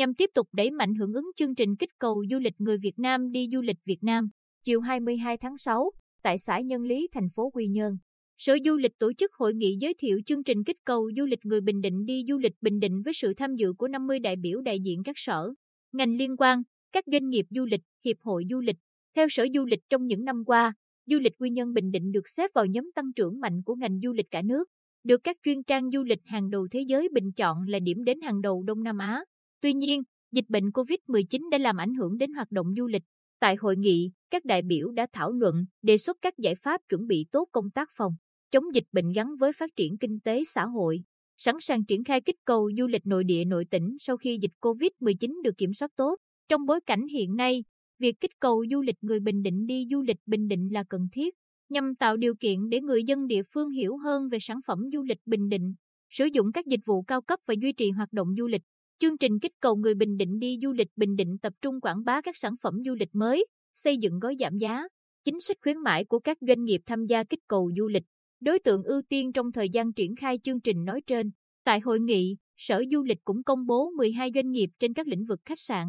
nhằm tiếp tục đẩy mạnh hưởng ứng chương trình kích cầu du lịch người Việt Nam đi du lịch Việt Nam. Chiều 22 tháng 6, tại xã Nhân Lý, thành phố Quy Nhơn, Sở Du lịch tổ chức hội nghị giới thiệu chương trình kích cầu du lịch người Bình Định đi du lịch Bình Định với sự tham dự của 50 đại biểu đại diện các sở, ngành liên quan, các doanh nghiệp du lịch, hiệp hội du lịch. Theo Sở Du lịch trong những năm qua, du lịch Quy Nhơn Bình Định được xếp vào nhóm tăng trưởng mạnh của ngành du lịch cả nước, được các chuyên trang du lịch hàng đầu thế giới bình chọn là điểm đến hàng đầu Đông Nam Á. Tuy nhiên, dịch bệnh COVID-19 đã làm ảnh hưởng đến hoạt động du lịch. Tại hội nghị, các đại biểu đã thảo luận, đề xuất các giải pháp chuẩn bị tốt công tác phòng chống dịch bệnh gắn với phát triển kinh tế xã hội, sẵn sàng triển khai kích cầu du lịch nội địa nội tỉnh sau khi dịch COVID-19 được kiểm soát tốt. Trong bối cảnh hiện nay, việc kích cầu du lịch người Bình Định đi du lịch Bình Định là cần thiết, nhằm tạo điều kiện để người dân địa phương hiểu hơn về sản phẩm du lịch Bình Định, sử dụng các dịch vụ cao cấp và duy trì hoạt động du lịch. Chương trình kích cầu người Bình Định đi du lịch Bình Định tập trung quảng bá các sản phẩm du lịch mới, xây dựng gói giảm giá, chính sách khuyến mãi của các doanh nghiệp tham gia kích cầu du lịch. Đối tượng ưu tiên trong thời gian triển khai chương trình nói trên. Tại hội nghị, Sở Du lịch cũng công bố 12 doanh nghiệp trên các lĩnh vực khách sạn,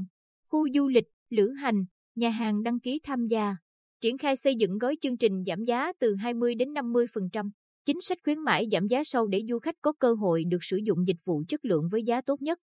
khu du lịch, lữ hành, nhà hàng đăng ký tham gia. Triển khai xây dựng gói chương trình giảm giá từ 20 đến 50%. Chính sách khuyến mãi giảm giá sâu để du khách có cơ hội được sử dụng dịch vụ chất lượng với giá tốt nhất.